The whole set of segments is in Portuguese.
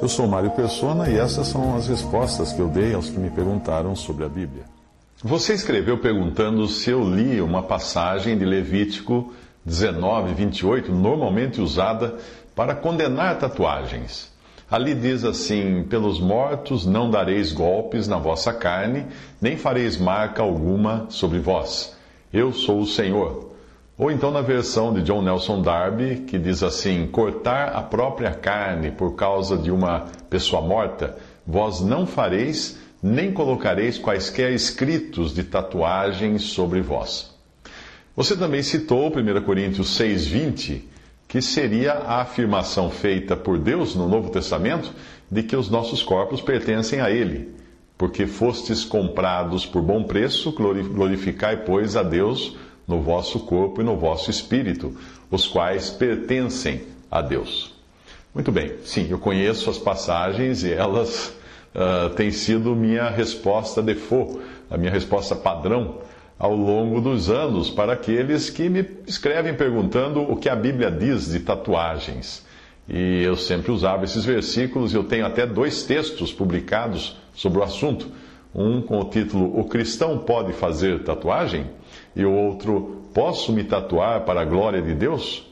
Eu sou Mário Persona e essas são as respostas que eu dei aos que me perguntaram sobre a Bíblia. Você escreveu perguntando se eu li uma passagem de Levítico 19, 28, normalmente usada para condenar tatuagens. Ali diz assim: Pelos mortos não dareis golpes na vossa carne, nem fareis marca alguma sobre vós. Eu sou o Senhor. Ou então na versão de John Nelson Darby, que diz assim: Cortar a própria carne por causa de uma pessoa morta, vós não fareis, nem colocareis quaisquer escritos de tatuagem sobre vós. Você também citou 1 Coríntios 6,20 que seria a afirmação feita por Deus no Novo Testamento de que os nossos corpos pertencem a Ele. Porque fostes comprados por bom preço, glorificai, pois, a Deus no vosso corpo e no vosso espírito, os quais pertencem a Deus. Muito bem, sim, eu conheço as passagens e elas uh, têm sido minha resposta default, a minha resposta padrão ao longo dos anos para aqueles que me escrevem perguntando o que a Bíblia diz de tatuagens. E eu sempre usava esses versículos e eu tenho até dois textos publicados sobre o assunto. Um com o título O Cristão Pode Fazer Tatuagem? E o outro Posso me tatuar para a glória de Deus?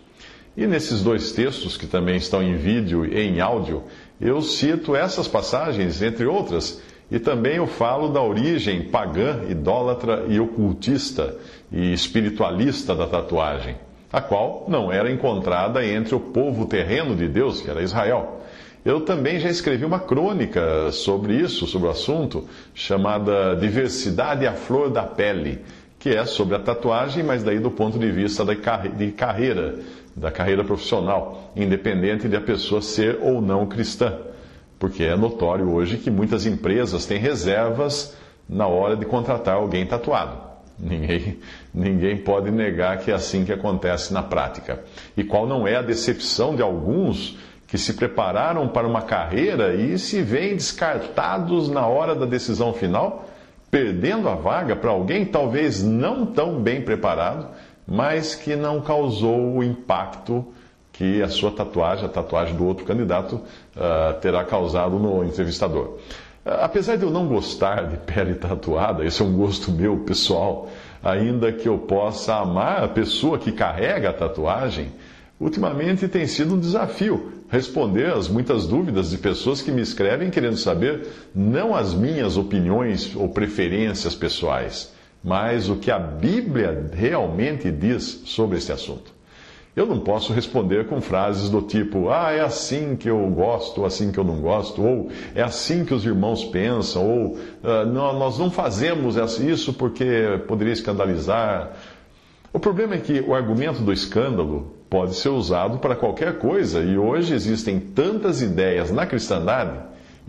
E nesses dois textos, que também estão em vídeo e em áudio, eu cito essas passagens, entre outras, e também eu falo da origem pagã, idólatra e ocultista e espiritualista da tatuagem, a qual não era encontrada entre o povo terreno de Deus, que era Israel. Eu também já escrevi uma crônica sobre isso, sobre o assunto, chamada Diversidade à Flor da Pele, que é sobre a tatuagem, mas daí do ponto de vista de carreira, da carreira profissional, independente de a pessoa ser ou não cristã porque é notório hoje que muitas empresas têm reservas na hora de contratar alguém tatuado. Ninguém, ninguém pode negar que é assim que acontece na prática. E qual não é a decepção de alguns que se prepararam para uma carreira e se veem descartados na hora da decisão final, perdendo a vaga para alguém talvez não tão bem preparado, mas que não causou o impacto que a sua tatuagem, a tatuagem do outro candidato, uh, terá causado no entrevistador. Uh, apesar de eu não gostar de pele tatuada, esse é um gosto meu pessoal, ainda que eu possa amar a pessoa que carrega a tatuagem, ultimamente tem sido um desafio responder às muitas dúvidas de pessoas que me escrevem querendo saber não as minhas opiniões ou preferências pessoais, mas o que a Bíblia realmente diz sobre esse assunto. Eu não posso responder com frases do tipo, ah, é assim que eu gosto, ou assim que eu não gosto, ou é assim que os irmãos pensam, ou ah, nós não fazemos isso porque poderia escandalizar. O problema é que o argumento do escândalo pode ser usado para qualquer coisa, e hoje existem tantas ideias na cristandade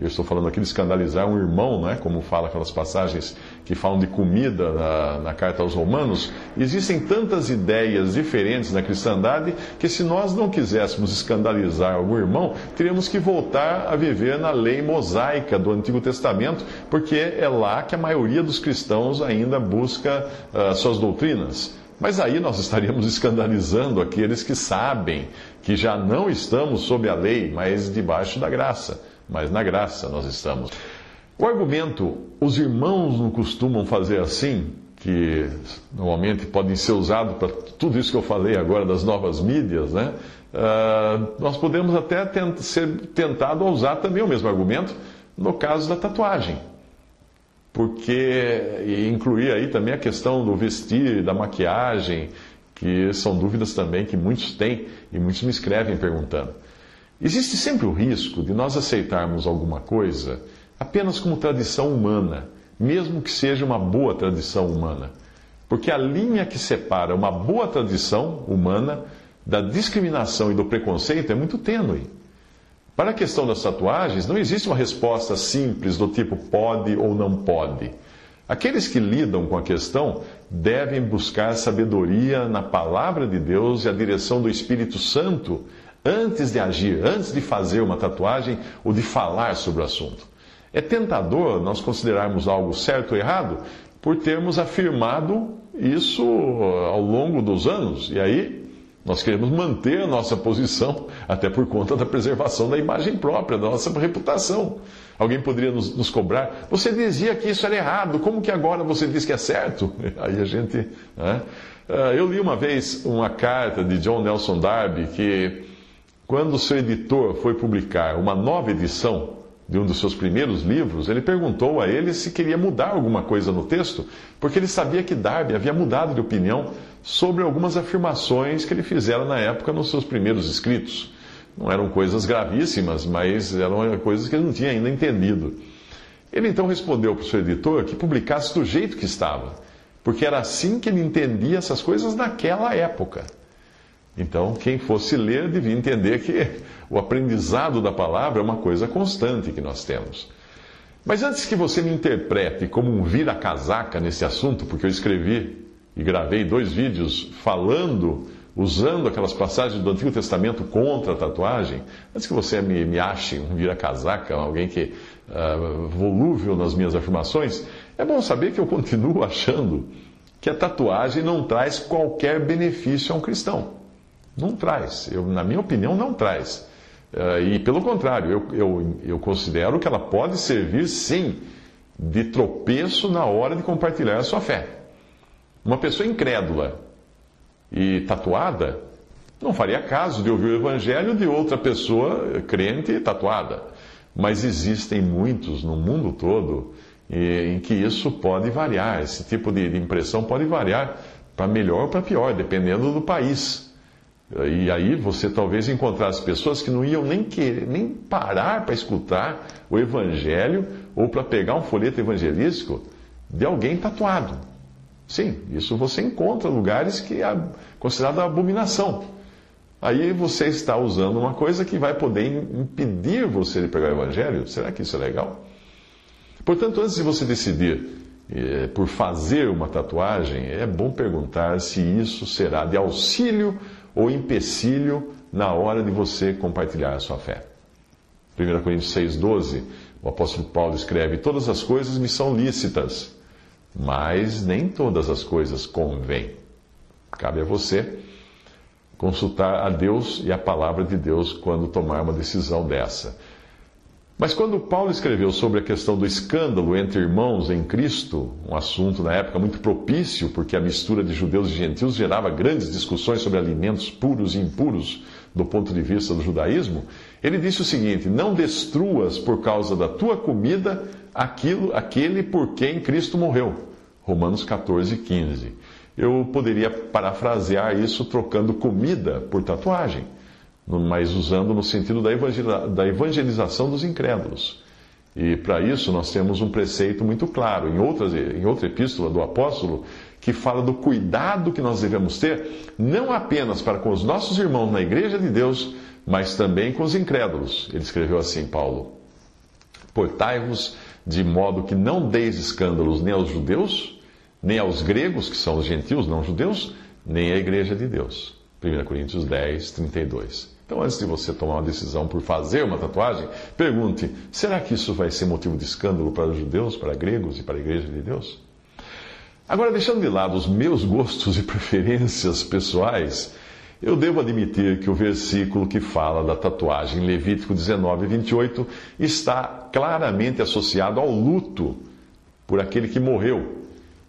eu estou falando aqui de escandalizar um irmão, não é? como fala aquelas passagens que falam de comida na, na, carta aos Romanos. Existem tantas ideias diferentes na cristandade que, se nós não quiséssemos escandalizar algum irmão, teríamos que voltar a viver na lei mosaica do Antigo Testamento, porque é lá que a maioria dos cristãos ainda busca uh, suas doutrinas. Mas aí nós estaríamos escandalizando aqueles que sabem que já não estamos sob a lei, mas debaixo da graça mas na graça nós estamos. O argumento, os irmãos não costumam fazer assim, que normalmente podem ser usados para tudo isso que eu falei agora das novas mídias, né? Uh, nós podemos até tent ser tentados a usar também o mesmo argumento no caso da tatuagem. Porque, incluir aí também a questão do vestir, da maquiagem, que são dúvidas também que muitos têm e muitos me escrevem perguntando. Existe sempre o risco de nós aceitarmos alguma coisa apenas como tradição humana, mesmo que seja uma boa tradição humana. Porque a linha que separa uma boa tradição humana da discriminação e do preconceito é muito tênue. Para a questão das tatuagens, não existe uma resposta simples do tipo pode ou não pode. Aqueles que lidam com a questão devem buscar sabedoria na palavra de Deus e a direção do Espírito Santo antes de agir, antes de fazer uma tatuagem ou de falar sobre o assunto. É tentador nós considerarmos algo certo ou errado por termos afirmado isso ao longo dos anos. E aí Nós queremos manter a nossa posição, até por conta da preservação da imagem própria, da nossa reputação. Alguém poderia nos, nos, cobrar, você dizia que isso era errado, como que agora você diz que é certo? Aí a gente. Né? Eu li uma vez uma carta de John Nelson Darby que, quando seu editor foi publicar uma nova edição de um dos seus primeiros livros, ele perguntou a ele se queria mudar alguma coisa no texto, porque ele sabia que Darby havia mudado de opinião sobre algumas afirmações que ele fizera na época nos seus primeiros escritos. Não eram coisas gravíssimas, mas eram coisas que ele não tinha ainda entendido. Ele então respondeu para o seu editor que publicasse do jeito que estava, porque era assim que ele entendia essas coisas naquela época. Então, quem fosse ler devia entender que o aprendizado da palavra é uma coisa constante que nós temos. Mas antes que você me interprete como um vira-casaca nesse assunto, porque eu escrevi e gravei dois vídeos falando, usando aquelas passagens do Antigo Testamento contra a tatuagem, antes que você me, me ache um vira-casaca, alguém que uh, volúvel nas minhas afirmações, é bom saber que eu continuo achando que a tatuagem não traz qualquer benefício a um cristão. Não traz. Eu, na minha opinião, não traz. Uh, e pelo contrário, eu, eu, eu considero que ela pode servir, sim, de tropeço na hora de compartilhar a sua fé. Uma pessoa incrédula e tatuada não faria caso de ouvir o evangelho de outra pessoa crente e tatuada. Mas existem muitos no mundo todo em que isso pode variar, esse tipo de impressão pode variar para melhor ou para pior, dependendo do país. E aí você talvez encontrasse pessoas que não iam nem querer, nem parar para escutar o evangelho ou para pegar um folheto evangelístico de alguém tatuado. Sim, isso você encontra lugares que é considerada abominação. Aí você está usando uma coisa que vai poder impedir você de pegar o evangelho. Será que isso é legal? Portanto, antes de você decidir eh, por fazer uma tatuagem, é bom perguntar se isso será de auxílio ou empecilho na hora de você compartilhar a sua fé. 1 Coríntios 6,12, o apóstolo Paulo escreve: Todas as coisas me são lícitas, mas nem todas as coisas convêm. Cabe a você consultar a Deus e a palavra de Deus quando tomar uma decisão dessa. Mas quando Paulo escreveu sobre a questão do escândalo entre irmãos em Cristo, um assunto na época muito propício, porque a mistura de judeus e gentios gerava grandes discussões sobre alimentos puros e impuros do ponto de vista do judaísmo, ele disse o seguinte: Não destruas por causa da tua comida aquilo, aquele por quem Cristo morreu. Romanos 14, 15. Eu poderia parafrasear isso trocando comida por tatuagem mas usando no sentido da evangelização dos incrédulos. E para isso nós temos um preceito muito claro em, outras, em outra epístola do apóstolo que fala do cuidado que nós devemos ter, não apenas para com os nossos irmãos na igreja de Deus, mas também com os incrédulos. Ele escreveu assim, Paulo: Portai-vos de modo que não deis escândalos nem aos judeus, nem aos gregos, que são os gentios não judeus, nem à igreja de Deus. 1 Coríntios 10, 32. Então, antes de você tomar uma decisão por fazer uma tatuagem, pergunte: será que isso vai ser motivo de escândalo para os judeus, para gregos e para a igreja de Deus? Agora, deixando de lado os meus gostos e preferências pessoais, eu devo admitir que o versículo que fala da tatuagem, Levítico 19, 28, está claramente associado ao luto por aquele que morreu.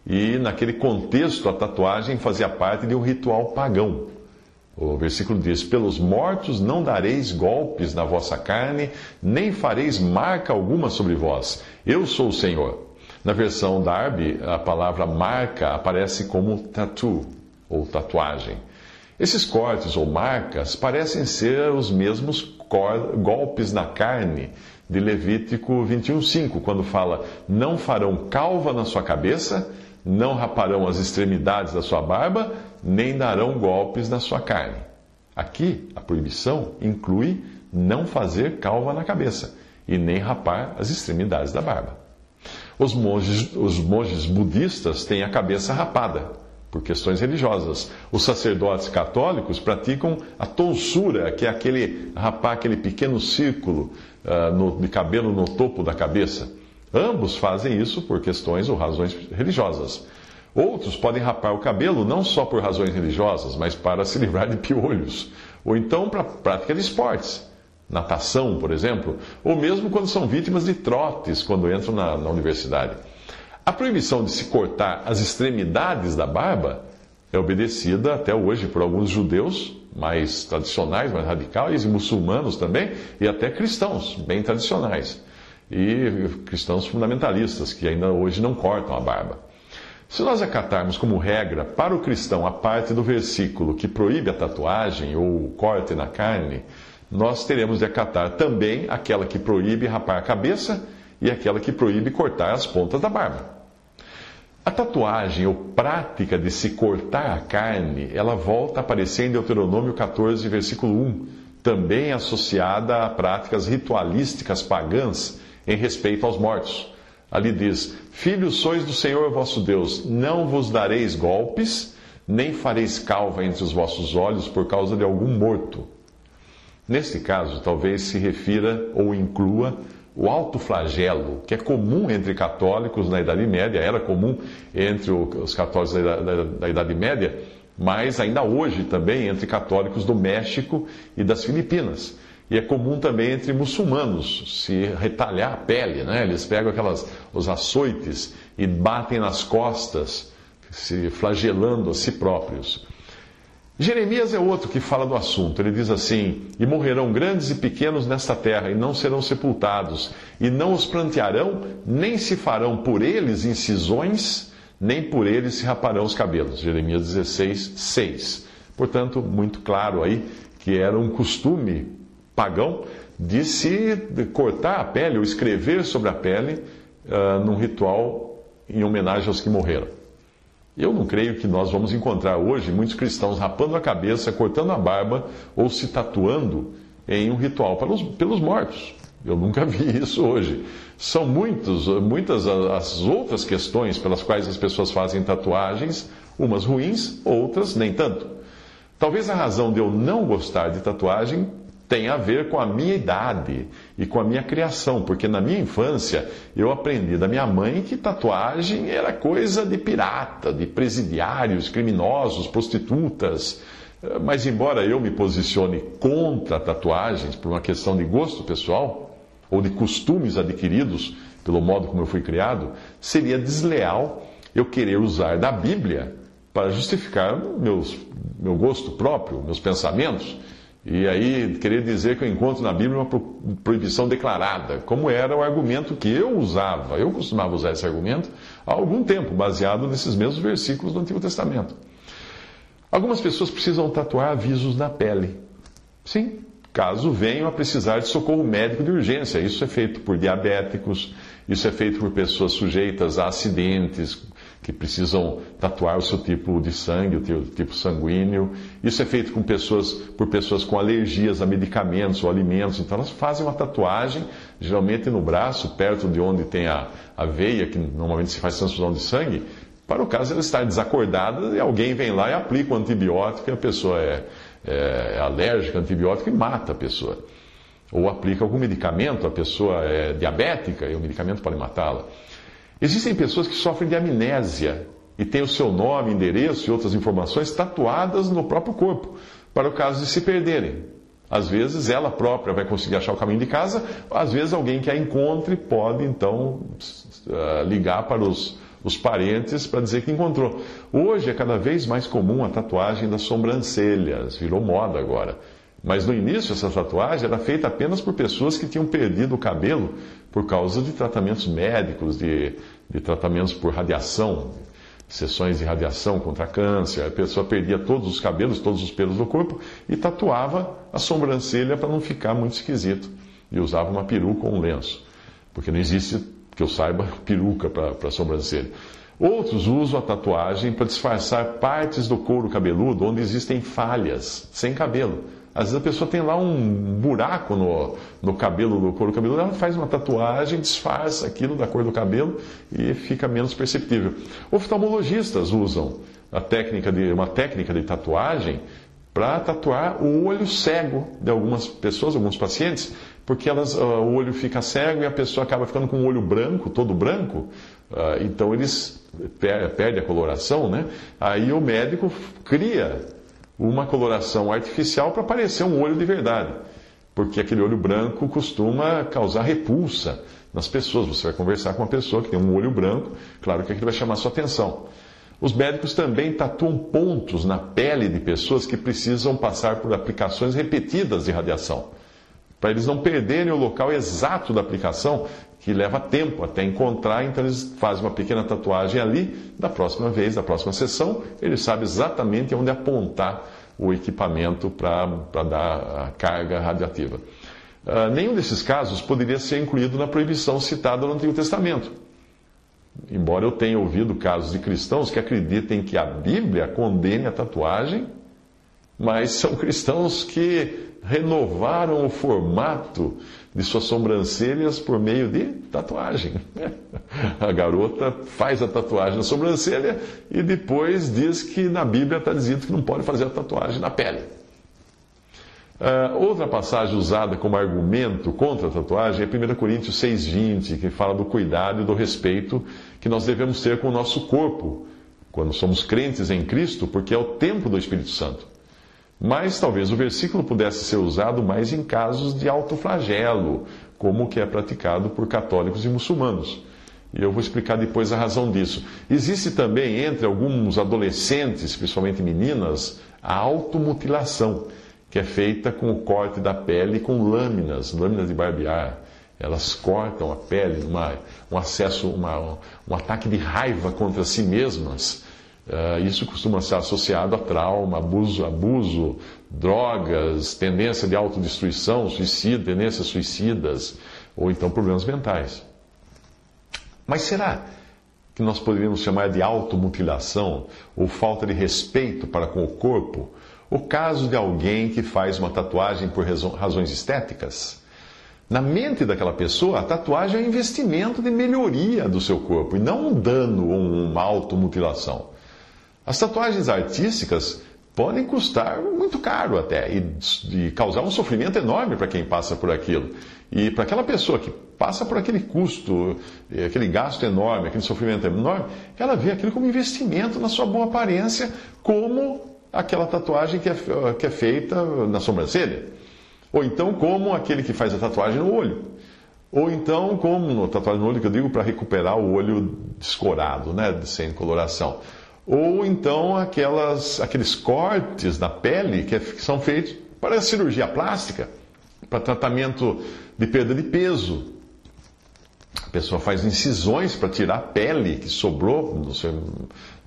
E naquele contexto, a tatuagem fazia parte de um ritual pagão. O versículo diz: Pelos mortos não dareis golpes na vossa carne, nem fareis marca alguma sobre vós. Eu sou o Senhor. Na versão Darby, a palavra marca aparece como tattoo ou tatuagem. Esses cortes ou marcas parecem ser os mesmos golpes na carne de Levítico 21:5, quando fala: Não farão calva na sua cabeça, não raparão as extremidades da sua barba, nem darão golpes na sua carne. Aqui, a proibição inclui não fazer calva na cabeça e nem rapar as extremidades da barba. Os monges, os monges budistas têm a cabeça rapada por questões religiosas. Os sacerdotes católicos praticam a tonsura, que é aquele rapar aquele pequeno círculo uh, no, de cabelo no topo da cabeça. Ambos fazem isso por questões ou razões religiosas. Outros podem rapar o cabelo não só por razões religiosas, mas para se livrar de piolhos, ou então para prática de esportes, natação, por exemplo, ou mesmo quando são vítimas de trotes quando entram na, na universidade. A proibição de se cortar as extremidades da barba é obedecida até hoje por alguns judeus mais tradicionais, mais radicais, e muçulmanos também, e até cristãos bem tradicionais, e cristãos fundamentalistas, que ainda hoje não cortam a barba. Se nós acatarmos como regra para o cristão a parte do versículo que proíbe a tatuagem ou o corte na carne, nós teremos de acatar também aquela que proíbe rapar a cabeça e aquela que proíbe cortar as pontas da barba. A tatuagem ou prática de se cortar a carne, ela volta a aparecer em Deuteronômio 14, versículo 1, também associada a práticas ritualísticas pagãs em respeito aos mortos. Ali diz: Filhos sois do Senhor vosso Deus, não vos dareis golpes, nem fareis calva entre os vossos olhos por causa de algum morto. Neste caso, talvez se refira ou inclua o alto flagelo, que é comum entre católicos na Idade Média, era comum entre os católicos da, da, da Idade Média, mas ainda hoje também entre católicos do México e das Filipinas. E é comum também entre muçulmanos se retalhar a pele, né? Eles pegam aquelas, os açoites e batem nas costas, se flagelando a si próprios. Jeremias é outro que fala do assunto. Ele diz assim: E morrerão grandes e pequenos nesta terra, e não serão sepultados, e não os plantearão, nem se farão por eles incisões, nem por eles se raparão os cabelos. Jeremias 16, 6. Portanto, muito claro aí que era um costume pagão de se cortar a pele ou escrever sobre a pele uh, num ritual em homenagem aos que morreram. Eu não creio que nós vamos encontrar hoje muitos cristãos rapando a cabeça, cortando a barba ou se tatuando em um ritual pelos, pelos mortos. Eu nunca vi isso hoje. São muitos, muitas as outras questões pelas quais as pessoas fazem tatuagens, umas ruins, outras nem tanto. Talvez a razão de eu não gostar de tatuagem tem a ver com a minha idade e com a minha criação, porque na minha infância eu aprendi da minha mãe que tatuagem era coisa de pirata, de presidiários, criminosos, prostitutas. Mas, embora eu me posicione contra tatuagens por uma questão de gosto pessoal, ou de costumes adquiridos pelo modo como eu fui criado, seria desleal eu querer usar da Bíblia para justificar meus, meu gosto próprio, meus pensamentos e aí querer dizer que eu encontro na Bíblia uma proibição declarada, como era o argumento que eu usava. Eu costumava usar esse argumento há algum tempo, baseado nesses mesmos versículos do Antigo Testamento. Algumas pessoas precisam tatuar avisos na pele. Sim, caso venham a precisar de socorro médico de urgência. Isso é feito por diabéticos, isso é feito por pessoas sujeitas a acidentes, que precisam tatuar o seu tipo de sangue, o seu tipo sanguíneo. Isso é feito com pessoas, por pessoas com alergias a medicamentos ou alimentos. Então elas fazem uma tatuagem, geralmente no braço, perto de onde tem a, a veia, que normalmente se faz transfusão de sangue, para o caso ela estar desacordada e alguém vem lá e aplica um antibiótico e a pessoa é, é, é alérgica a antibiótico e mata a pessoa. Ou aplica algum medicamento, a pessoa é diabética e o medicamento pode matá-la. Existem pessoas que sofrem de amnésia e têm o seu nome, endereço e outras informações tatuadas no próprio corpo, para o caso de se perderem. Às vezes ela própria vai conseguir achar o caminho de casa, às vezes alguém que a encontre pode então ah, ligar para os, os parentes para dizer que encontrou. Hoje é cada vez mais comum a tatuagem das sobrancelhas, virou moda agora. Mas no início, essa tatuagem era feita apenas por pessoas que tinham perdido o cabelo por causa de tratamentos médicos, de, de tratamentos por radiação, sessões de radiação contra câncer. A pessoa perdia todos os cabelos, todos os pelos do corpo e tatuava a sobrancelha para não ficar muito esquisito. E usava uma peruca ou um lenço, porque não existe, que eu saiba, peruca para a sobrancelha. Outros usam a tatuagem para disfarçar partes do couro cabeludo onde existem falhas, sem cabelo às vezes a pessoa tem lá um buraco no, no cabelo, no couro cabeludo, ela faz uma tatuagem, disfarça aquilo da cor do cabelo e fica menos perceptível. Oftalmologistas usam a técnica de, uma técnica de tatuagem para tatuar o olho cego de algumas pessoas, alguns pacientes, porque elas, uh, o olho fica cego e a pessoa acaba ficando com o olho branco, todo branco. Uh, então eles per perdem a coloração, né? Aí o médico cria uma coloração artificial para parecer um olho de verdade. Porque aquele olho branco costuma causar repulsa nas pessoas. Você vai conversar com uma pessoa que tem um olho branco, claro que aquilo vai chamar sua atenção. Os médicos também tatuam pontos na pele de pessoas que precisam passar por aplicações repetidas de radiação, para eles não perderem o local exato da aplicação, que leva tempo até encontrar, então eles fazem uma pequena tatuagem ali, da próxima vez, da próxima sessão, ele sabe exatamente onde apontar o equipamento para dar a carga radiativa. Uh, nenhum desses casos poderia ser incluído na proibição citada no Antigo Testamento. Embora eu tenha ouvido casos de cristãos que acreditem que a Bíblia condene a tatuagem, mas são cristãos que renovaram o formato de suas sobrancelhas por meio de tatuagem. A garota faz a tatuagem na sobrancelha e depois diz que na Bíblia está dizendo que não pode fazer a tatuagem na pele. Uh, outra passagem usada como argumento contra a tatuagem é 1 Coríntios 6,20, que fala do cuidado e do respeito que nós devemos ter com o nosso corpo, quando somos crentes em Cristo, porque é o tempo do Espírito Santo. Mas talvez o versículo pudesse ser usado mais em casos de autoflagelo, como o que é praticado por católicos e muçulmanos. E eu vou explicar depois a razão disso. Existe também entre alguns adolescentes, principalmente meninas, a automutilação que é feita com o corte da pele com lâminas, lâminas de barbear. Elas cortam a pele, uma, um acesso, uma, um ataque de raiva contra si mesmas. Uh, isso costuma ser associado a trauma, abuso, abuso, drogas, tendência de autodestruição, suicídio, tendências suicidas, ou então problemas mentais. Mas será que nós poderíamos chamar de automutilação ou falta de respeito para com o corpo o caso de alguém que faz uma tatuagem por razões estéticas. Na mente daquela pessoa, a tatuagem é um investimento de melhoria do seu corpo e não um dano ou uma automutilação. As tatuagens artísticas podem custar muito caro até e, e causar um sofrimento enorme para quem passa por aquilo. E para aquela pessoa que passa por aquele custo, aquele gasto enorme, aquele sofrimento enorme, ela vê aquilo como investimento na sua boa aparência, como aquela tatuagem que é, que é feita na sobrancelha. Ou então, como aquele que faz a tatuagem no olho. Ou então, como no tatuagem no olho, que eu digo para recuperar o olho descorado, né, sem coloração. Ou então aquelas, aqueles cortes na pele que, é, que são feitos para cirurgia plástica, para tratamento de perda de peso. A pessoa faz incisões para tirar a pele que sobrou do seu,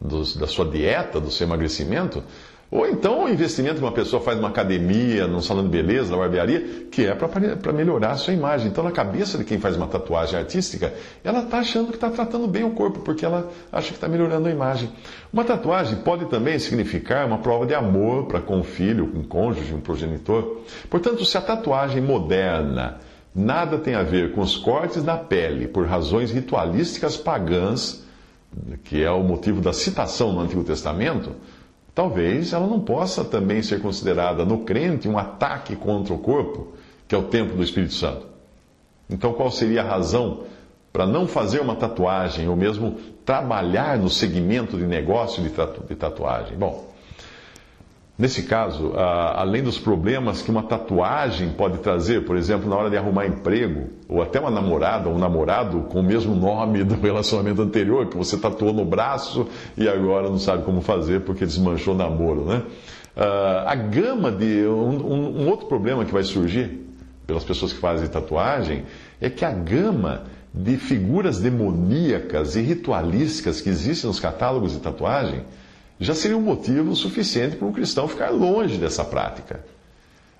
do, da sua dieta, do seu emagrecimento. Ou então o investimento que uma pessoa faz numa academia, num salão de beleza, na barbearia, que é para melhorar a sua imagem. Então, na cabeça de quem faz uma tatuagem artística, ela está achando que está tratando bem o corpo, porque ela acha que está melhorando a imagem. Uma tatuagem pode também significar uma prova de amor para com um filho, um cônjuge, um progenitor. Portanto, se a tatuagem moderna nada tem a ver com os cortes da pele por razões ritualísticas pagãs, que é o motivo da citação no Antigo Testamento, Talvez ela não possa também ser considerada no crente um ataque contra o corpo, que é o templo do Espírito Santo. Então, qual seria a razão para não fazer uma tatuagem ou mesmo trabalhar no segmento de negócio de tatuagem? Bom, Nesse caso, além dos problemas que uma tatuagem pode trazer, por exemplo, na hora de arrumar emprego, ou até uma namorada ou um namorado com o mesmo nome do relacionamento anterior, que você tatuou no braço e agora não sabe como fazer porque desmanchou o namoro, né? a gama de. Um, um outro problema que vai surgir pelas pessoas que fazem tatuagem é que a gama de figuras demoníacas e ritualísticas que existem nos catálogos de tatuagem já seria um motivo suficiente para um cristão ficar longe dessa prática.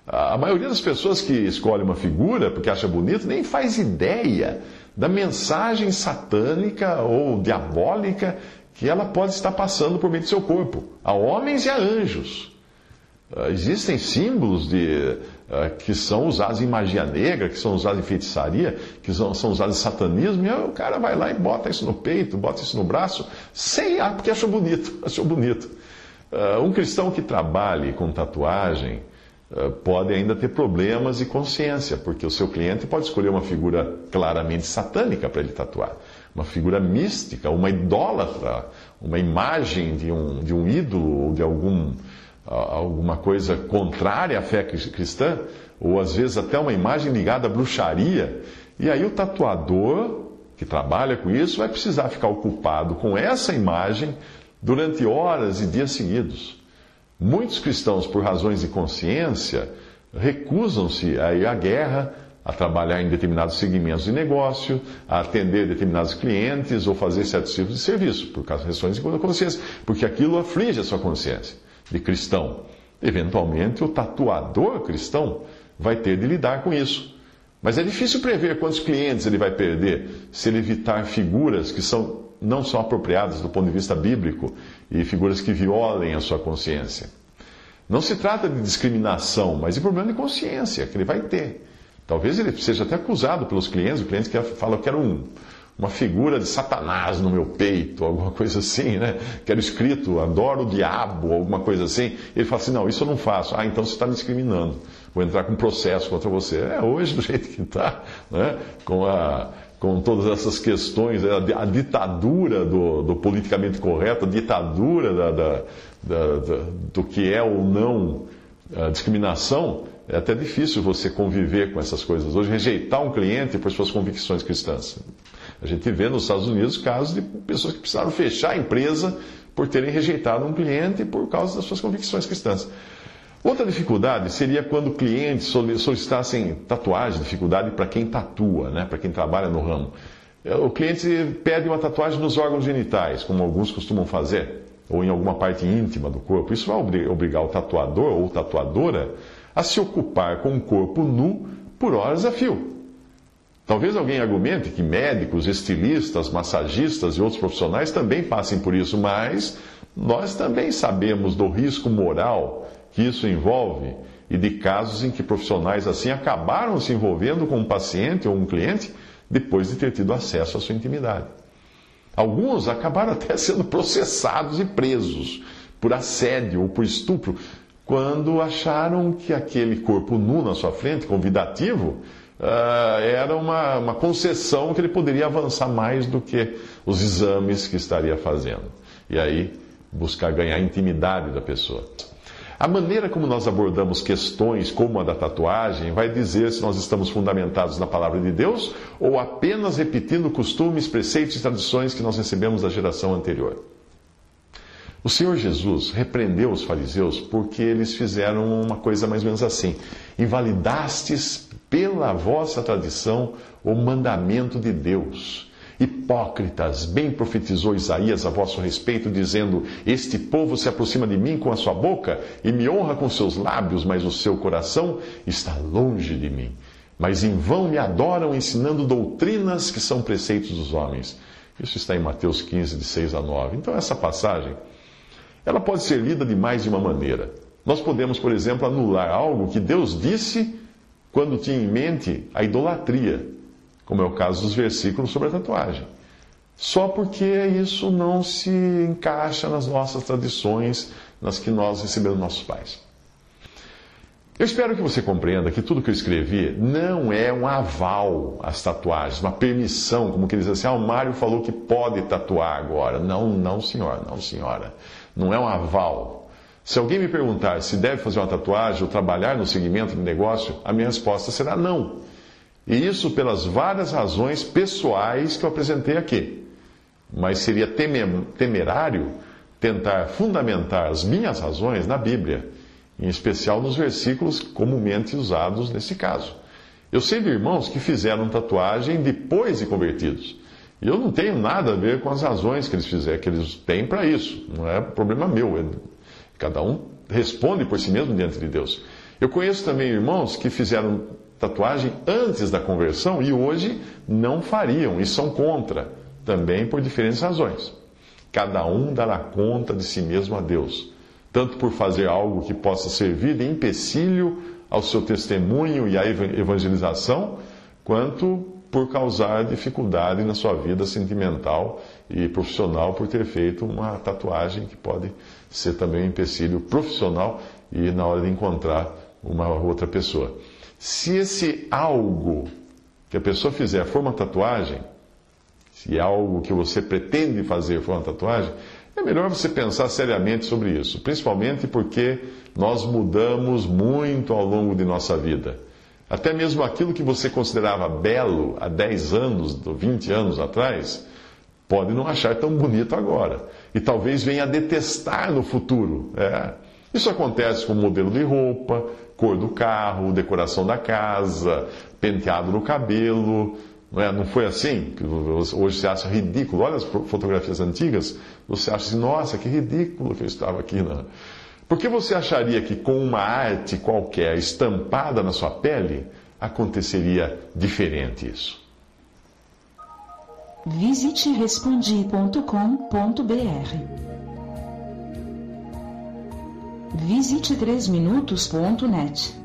A maioria das pessoas que escolhe uma figura porque acha bonito nem faz ideia da mensagem satânica ou diabólica que ela pode estar passando por meio do seu corpo, a homens e a anjos. Ah, existem símbolos de, que são usados em magia negra, que são usados em feitiçaria, que são, são usados em satanismo, e o cara vai lá e bota isso no peito, bota isso no braço, sem ah, porque achou bonito, achou bonito. Uh, um cristão que trabalhe com tatuagem uh, pode ainda ter problemas de consciência, porque o seu cliente pode escolher uma figura claramente satânica para ele tatuar, uma figura mística, uma idólatra, uma imagem de um, de um ídolo ou de algum, alguma coisa contrária à fé cristã, ou às vezes até uma imagem ligada à bruxaria. E aí o tatuador que trabalha com isso vai precisar ficar ocupado com essa imagem durante horas e dias seguidos. Muitos cristãos, por razões de consciência, recusam-se a ir à guerra, a trabalhar em determinados segmentos de negócio, a atender determinados clientes ou fazer certos tipos de serviço, por causa de questões de consciência, porque aquilo aflige a sua consciência de cristão. Eventualmente, o tatuador cristão vai ter de lidar com isso. Mas é difícil prever quantos clientes ele vai perder se ele evitar figuras que são não são apropriadas do ponto de vista bíblico e figuras que violem a sua consciência. Não se trata de discriminação, mas de problema de consciência que ele vai ter. Talvez ele seja até acusado pelos clientes, o cliente que fala, eu quero um, uma figura de Satanás no meu peito, alguma coisa assim, né? Quero escrito, adoro o diabo, alguma coisa assim. Ele fala assim, não, isso eu não faço. Ah, então você está me discriminando. Vou entrar com processo contra você. É, hoje, do jeito que está, né? com, a, com todas essas questões, a, a ditadura do, do, politicamente correto, a ditadura da, da, da, do que é ou não discriminação, é até difícil você conviver com essas coisas hoje, rejeitar um cliente por suas convicções cristãs. A gente vê nos Estados Unidos casos de pessoas que precisaram fechar a empresa por terem rejeitado um cliente por causa das suas convicções cristãs. Outra dificuldade seria quando clientes solicitassem tatuagem, dificuldade para quem tatua, né, para quem trabalha no ramo. O cliente pede uma tatuagem nos órgãos genitais, como alguns costumam fazer, ou em alguma parte íntima do corpo. Isso vai obrigar o tatuador ou tatuadora a se ocupar com o corpo nu por horas a fio. Talvez alguém argumente que médicos, estilistas, massagistas e outros profissionais também passem por isso, mas nós também sabemos do risco moral que isso envolve e de casos em que profissionais assim acabaram se envolvendo com um paciente ou um cliente depois de ter tido acesso à sua intimidade. Alguns acabaram até sendo processados e presos por assédio ou por estupro quando acharam que aquele corpo nu na sua frente, convidativo, era uma, uma concessão que ele poderia avançar mais do que os exames que estaria fazendo. E aí, buscar ganhar intimidade da pessoa. A maneira como nós abordamos questões como a da tatuagem vai dizer se nós estamos fundamentados na palavra de Deus ou apenas repetindo costumes, preceitos e tradições que nós recebemos da geração anterior. O Senhor Jesus repreendeu os fariseus porque eles fizeram uma coisa mais ou menos assim: invalidastes pela vossa tradição o mandamento de Deus. Hipócritas, bem profetizou Isaías a vosso respeito, dizendo: Este povo se aproxima de mim com a sua boca e me honra com seus lábios, mas o seu coração está longe de mim. Mas em vão me adoram, ensinando doutrinas que são preceitos dos homens. Isso está em Mateus 15, de 6 a 9. Então, essa passagem ela pode ser lida de mais de uma maneira. Nós podemos, por exemplo, anular algo que Deus disse quando tinha em mente a idolatria, como é o caso dos versículos sobre a tatuagem. Só porque isso não se encaixa nas nossas tradições, nas que nós recebemos nossos pais. Eu espero que você compreenda que tudo que eu escrevi não é um aval às tatuagens, uma permissão, como que diz assim, ah, o Mário falou que pode tatuar agora. Não, não, senhora, não, senhora. Não é um aval. Se alguém me perguntar se deve fazer uma tatuagem ou trabalhar no segmento de negócio, a minha resposta será não. E isso pelas várias razões pessoais que eu apresentei aqui. Mas seria temerário tentar fundamentar as minhas razões na Bíblia em especial nos versículos comumente usados nesse caso. Eu sei de irmãos que fizeram tatuagem depois de convertidos. E eu não tenho nada a ver com as razões que eles fizeram, que eles têm para isso. Não é problema meu. É, cada um responde por si mesmo diante de Deus. Eu conheço também irmãos que fizeram tatuagem antes da conversão e hoje não fariam e são contra, também por diferentes razões. Cada um dará conta de si mesmo a Deus tanto por fazer algo que possa servir de empecilho ao seu testemunho e à evangelização, quanto por causar dificuldade na sua vida sentimental e profissional por ter feito uma tatuagem que pode ser também um empecilho profissional e na hora de encontrar uma outra pessoa. Se esse algo que a pessoa fizer for uma tatuagem, se é algo que você pretende fazer for uma tatuagem, é melhor você pensar seriamente sobre isso, principalmente porque nós mudamos muito ao longo de nossa vida. Até mesmo aquilo que você considerava belo há 10 anos, 20 anos atrás, pode não achar tão bonito agora. E talvez venha a detestar no futuro. É. Isso acontece com modelo de roupa, cor do carro, decoração da casa, penteado no cabelo. Não, é? não foi assim? Hoje você acha ridículo. Olha as fotografias antigas, você acha assim, nossa, que ridículo que eu estava aqui. Né? Por que você acharia que com uma arte qualquer estampada na sua pele, aconteceria diferente isso? Visite respondi.com.br. Visite 3minutos.net.